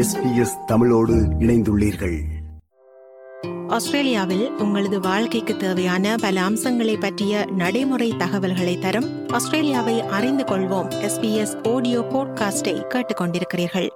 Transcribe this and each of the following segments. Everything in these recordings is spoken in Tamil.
எஸ்பிஎஸ் தமிழோடு இணைந்துள்ளீர்கள். ஆஸ்திரேலியாவில் உங்களது வாழ்க்கைக்கு தேவையான பல அம்சங்களை பற்றிய நடைமுறை தகவல்களை தரும் ஆஸ்திரேலியாவை அறிந்து கொள்வோம். எஸ்பிஎஸ் ஆடியோ போட்காஸ்டை கேட்டுக்கொண்டிருக்கிறீர்கள்.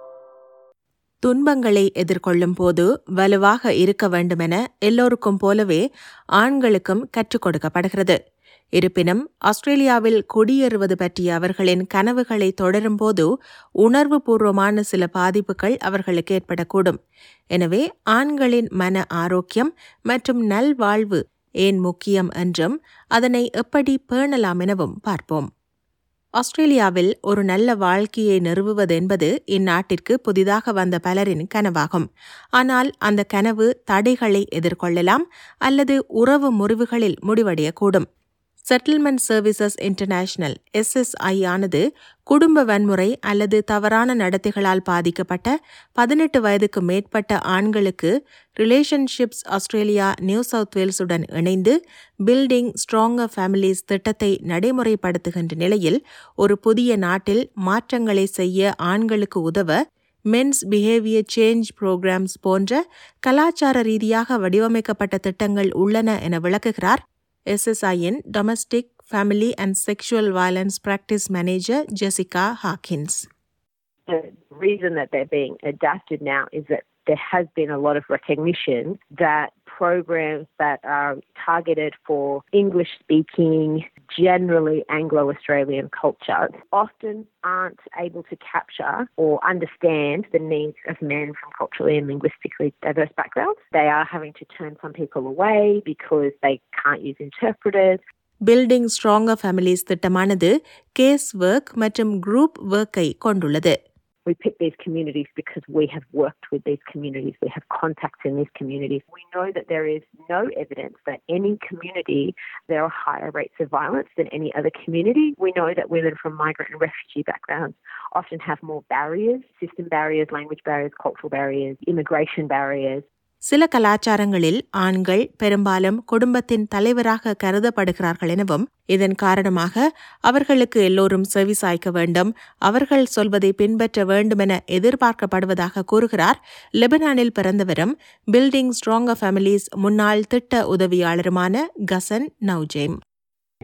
துன்பங்களை எதிர்கொள்ளும் போது வலுவாக இருக்க வேண்டுமென எல்லோருக்கும் போலவே ஆண்களுக்கும் கற்றுக் கொடுக்கப்படுகிறது. இருப்பினும் ஆஸ்திரேலியாவில் குடியேறுவது பற்றிய அவர்களின் கனவுகளை தொடரும்போது உணர்வுபூர்வமான சில பாதிப்புகள் அவர்களுக்கு ஏற்படக்கூடும். எனவே ஆண்களின் மன ஆரோக்கியம் மற்றும் நல்வாழ்வு ஏன் முக்கியம் என்றும் அதனை எப்படி பேணலாம் எனவும் பார்ப்போம். ஆஸ்திரேலியாவில் ஒரு நல்ல வாழ்க்கையை நிறுவுவது என்பது இந்நாட்டிற்கு புதிதாக வந்த பலரின் கனவாகும். ஆனால் அந்த கனவு தடைகளை எதிர்கொள்ளலாம் அல்லது உறவு முறிவுகளில் முடிவடையக்கூடும். செட்டில்மெண்ட் சர்வீசஸ் இன்டர்நேஷனல் எஸ்எஸ்ஐ ஆனது குடும்ப வன்முறை அல்லது தவறான நடத்தைகளால் பாதிக்கப்பட்ட பதினெட்டு வயதுக்கு மேற்பட்ட ஆண்களுக்கு ரிலேஷன்ஷிப்ஸ் ஆஸ்திரேலியா நியூ சவுத் வேல்ஸுடன் இணைந்து பில்டிங் ஸ்ட்ராங்கர் ஃபேமிலிஸ் திட்டத்தை நடைமுறைப்படுத்துகின்ற நிலையில் ஒரு புதிய நாட்டில் மாற்றங்களை செய்ய ஆண்களுக்கு உதவ மென்ஸ் பிஹேவியர் சேஞ்ச் புரோகிராம்ஸ் போன்ற கலாச்சார ரீதியாக வடிவமைக்கப்பட்ட திட்டங்கள் உள்ளன என விளக்குகிறார் SSIN Domestic, Family and Sexual Violence Practice Manager Jessica Harkins. The reason that they're being adapted now is that there has been a lot of recognition that programs that are targeted for English speaking, generally Anglo Australian culture often aren't able to capture or understand the needs of men from culturally and linguistically diverse backgrounds. They are having to turn some people away because they can't use interpreters. Building stronger families திட்டமானது கேஸ் ஒர்க் மற்றும் குரூப் ஒர்க்கை கொண்டுள்ளது we pick these communities because we have worked with these communities. We have contacts in these communities. We know that there is no evidence that any community there are higher rates of violence than any other community. We know that women from migrant and refugee backgrounds often have more barriers, system barriers, language barriers, cultural barriers, immigration barriers. சில கலாச்சாரங்களில் ஆண்கள் பெரும்பாலும் குடும்பத்தின் தலைவராக கருதப்படுகிறார்கள் எனவும் இதன் காரணமாக அவர்களுக்கு எல்லோரும் செவிசாய்க்க வேண்டும் அவர்கள் சொல்வதை பின்பற்ற வேண்டுமென எதிர்பார்க்கப்படுவதாக கூறுகிறார். லெபனானில் பிறந்தவரும் பில்டிங் ஸ்ட்ராங்கர் ஃபேமிலிஸ் முன்னாள் திட்ட உதவியாளருமான கசன் நவ்ஜேம்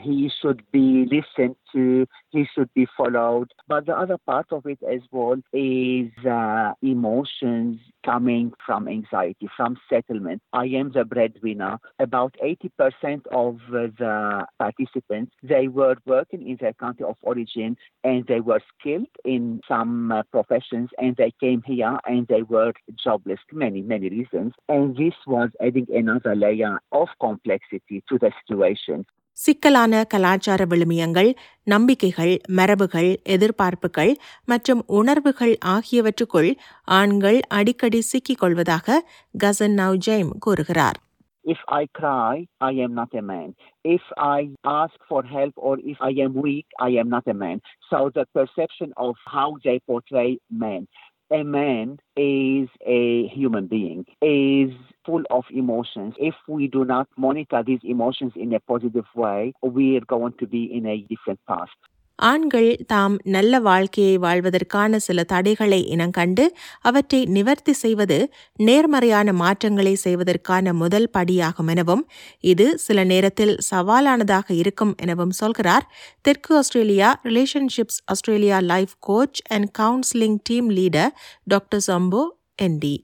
he should be listened to, he should be followed. But the other part of it as well is uh, emotions coming from anxiety, from settlement. I am the breadwinner. About 80% of the participants, they were working in their country of origin and they were skilled in some uh, professions and they came here and they were jobless, many, many reasons. And this was adding another layer of complexity to the situation. சிக்கலான கலாச்சார விழுமியங்கள் நம்பிக்கைகள் மரபுகள் எதிர்பார்ப்புகள் மற்றும் உணர்வுகள் ஆகியவற்றுக்குள் ஆண்கள் அடிக்கடி சிக்கிக் கொள்வதாக கசன் நவ் ஜெய்ம் கூறுகிறார் If I cry, I am not a man. If I ask for help or if I am weak, I am not a man. So the perception of how they portray men. A man is a human being, is full of emotions. If we do not monitor these emotions in a positive way, we are going to be in a different path. ஆண்கள் தாம் நல்ல வாழ்க்கையை வாழ்வதற்கான சில தடைகளை இனங்கண்டு அவற்றை நிவர்த்தி செய்வது நேர்மறையான மாற்றங்களை செய்வதற்கான முதல் படியாகும் எனவும் இது சில நேரத்தில் சவாலானதாக இருக்கும் எனவும் சொல்கிறார் தெற்கு Australia relationships Australia life coach and counselling team leader doctor Shambho என்டி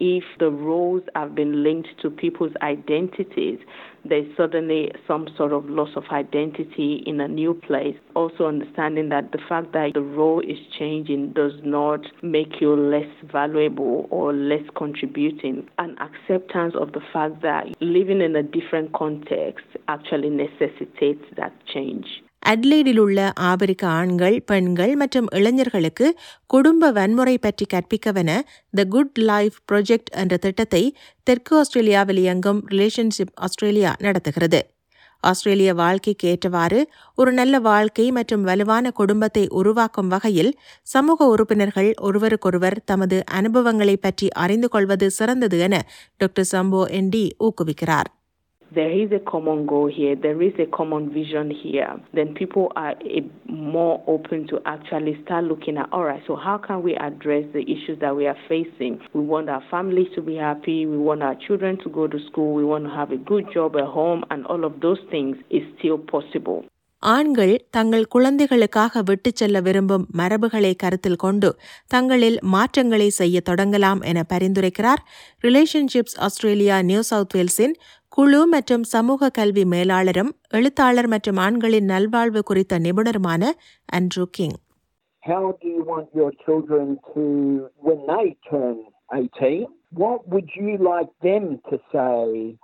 if the roles have been linked to people's identities, there's suddenly some sort of loss of identity in a new place. Also, understanding that the fact that the role is changing does not make you less valuable or less contributing. An acceptance of the fact that living in a different context actually necessitates that change. அட்லீடில் உள்ள ஆபிரிக்க ஆண்கள் பெண்கள் மற்றும் இளைஞர்களுக்கு குடும்ப வன்முறை பற்றி கற்பிக்கவென த குட் லைஃப் ப்ரொஜெக்ட் என்ற திட்டத்தை தெற்கு ஆஸ்திரேலியாவில் இயங்கும் ரிலேஷன்ஷிப் ஆஸ்திரேலியா நடத்துகிறது. ஆஸ்திரேலிய வாழ்க்கைக்கு ஏற்றவாறு ஒரு நல்ல வாழ்க்கை மற்றும் வலுவான குடும்பத்தை உருவாக்கும் வகையில் சமூக உறுப்பினர்கள் ஒருவருக்கொருவர் தமது அனுபவங்களை பற்றி அறிந்து கொள்வது சிறந்தது என டாக்டர் சம்போ என்டி ஊக்குவிக்கிறார். There is a common goal here, there is a common vision here, then people are a, more open to actually start looking at, all right, so how can we address the issues that we are facing? We want our families to be happy, we want our children to go to school, we want to have a good job at home, and all of those things is still possible. ஆண்கள் தங்கள் குழந்தைகளுக்காக விட்டு செல்ல விரும்பும் மரபுகளை கருத்தில் கொண்டு தங்களில் மாற்றங்களை செய்ய தொடங்கலாம் என பரிந்துரைக்கிறார் ரிலேஷன்ஷிப்ஸ் ஆஸ்திரேலியா நியூ சவுத் வேல்ஸின் குழு மற்றும் சமூக கல்வி மேலாளரும் எழுத்தாளர் மற்றும் ஆண்களின் நல்வாழ்வு குறித்த நிபுணருமான Andrew King How do you want your children to, when they turn 18, what would you like them to say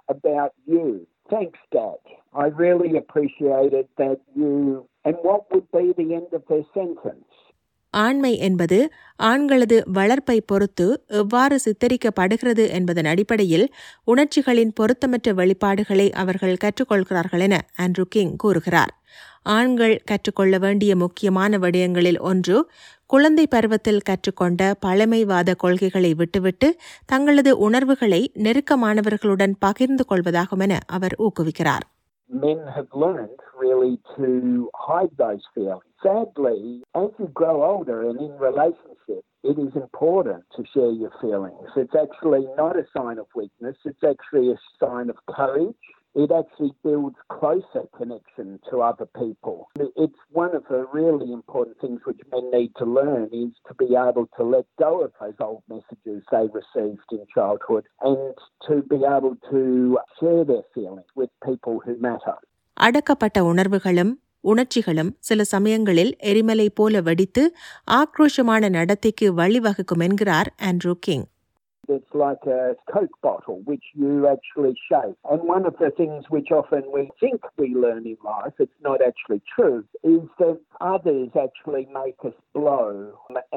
about you? Thanks, Dad. I really appreciated that you. And what would be the end of their sentence? ஆண்மை என்பது ஆண்களது வளர்ப்பை பொறுத்து எவ்வாறு சித்தரிக்கப்படுகிறது என்பதன் அடிப்படையில் உணர்ச்சிகளின் பொருத்தமற்ற வெளிப்பாடுகளை அவர்கள் கற்றுக்கொள்கிறார்கள் என ஆண்ட்ரூ கிங் கூறுகிறார். ஆண்கள் கற்றுக்கொள்ள வேண்டிய முக்கியமான விடயங்களில் ஒன்று குழந்தை பருவத்தில் கற்றுக்கொண்ட பழமைவாத கொள்கைகளை விட்டுவிட்டு தங்களது உணர்வுகளை நெருக்கமானவர்களுடன் பகிர்ந்து கொள்வதாகும் என அவர் ஊக்குவிக்கிறார். Men have learned really to hide those feelings. Sadly, as you grow older and in relationships, it is important to share your feelings. It's actually not a sign of weakness, it's actually a sign of courage. It actually builds closer connection to other people. It's one of the really important things which men need to learn is to be able to let go of those old messages they received in childhood and to be able to share their feelings with people who matter. அடக்கப்பட்ட உணர்வுகளும் உணர்ச்சிகளும் சில சமயங்களில் எரிமலை போல வெடித்து ஆக்ரோஷமான நடத்தைக்கு வழிவகுக்கும் என்கிறார் Andrew King that's like a Coke bottle which you actually shake. And one of the things which often we think we learn in life, it's not actually true, is that others actually make us blow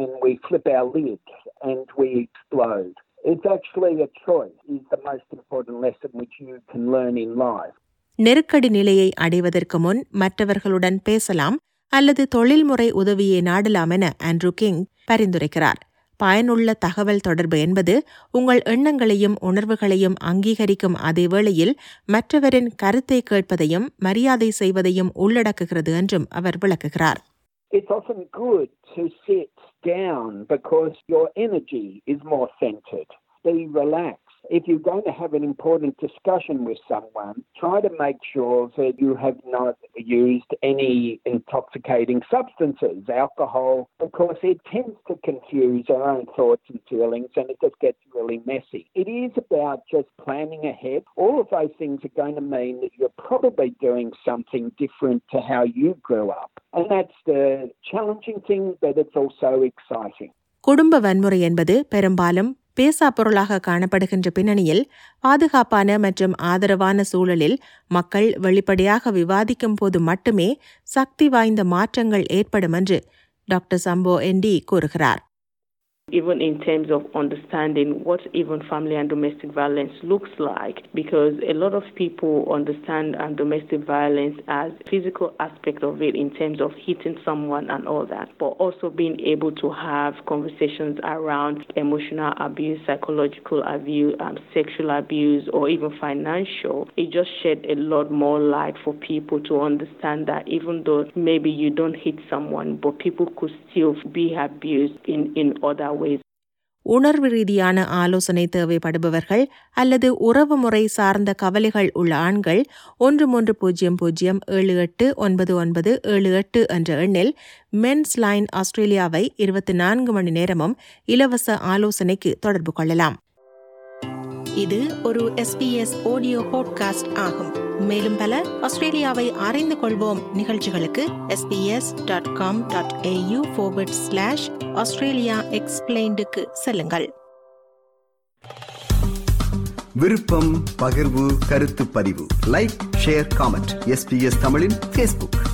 and we flip our lid and we explode. It's actually a choice, is the most important lesson which you can learn in life. நெருக்கடி நிலையை அடைவதற்கு முன் மற்றவர்களுடன் பேசலாம் அல்லது தொழில்முறை உதவியை நாடலாம் என ஆண்ட்ரூ கிங் பரிந்துரைக்கிறார் பயனுள்ள தகவல் தொடர்பு என்பது உங்கள் எண்ணங்களையும் உணர்வுகளையும் அங்கீகரிக்கும் அதே வேளையில் மற்றவரின் கருத்தை கேட்பதையும் மரியாதை செய்வதையும் உள்ளடக்குகிறது என்றும் அவர் விளக்குகிறார் It's often good to sit down because your energy is more centered. Be relaxed. If you're going to have an important discussion with someone, try to make sure that you have not used any intoxicating substances, alcohol, because it tends to confuse our own thoughts and feelings and it just gets really messy. It is about just planning ahead. All of those things are going to mean that you're probably doing something different to how you grew up. And that's the challenging thing, but it's also exciting. குடும்ப வன்முறை என்பது பெரும்பாலும் பேசா பொருளாக காணப்படுகின்ற பின்னணியில் பாதுகாப்பான மற்றும் ஆதரவான சூழலில் மக்கள் வெளிப்படையாக விவாதிக்கும் போது மட்டுமே சக்தி வாய்ந்த மாற்றங்கள் ஏற்படும் என்று டாக்டர் சம்போ என்டி கூறுகிறார். Even in terms of understanding what even family and domestic violence looks like because a lot of people understand um, domestic violence as physical aspect of it in terms of hitting someone and all that but also being able to have conversations around emotional abuse psychological abuse um, sexual abuse or even financial. It just shed a lot more light for people to understand that even though maybe you don't hit someone but people could still be abused in, in other ways. உணர்வு ரீதியான ஆலோசனை தேவைப்படுபவர்கள் அல்லது உறவு முறை சார்ந்த கவலைகள் உள்ள ஆண்கள் ஒன்று மூன்று பூஜ்ஜியம் பூஜ்ஜியம் ஏழு எட்டு ஒன்பது ஒன்பது ஏழு எட்டு என்ற எண்ணில் மென்ஸ் லைன் ஆஸ்திரேலியாவை இருபத்தி நான்கு மணி நேரமும் இலவச ஆலோசனைக்கு தொடர்பு கொள்ளலாம். இது ஒரு எஸ்பிஎஸ் ஆடியோ பாட்காஸ்ட் ஆகும். மேலும் பல ஆஸ்திரேலியாவை அறிந்து கொள்வோம். நிகழ்ச்சிகளுக்கு SBS dot com dot AU forward slash Australia எக்ஸ்பிளைண்டுக்கு செல்லுங்கள். விருப்பம் பகிர்வு கருத்து பதிவு. லைக் ஷேர் காமெண்ட் எஸ்பிஎஸ் தமிழின் ஃபேஸ்புக்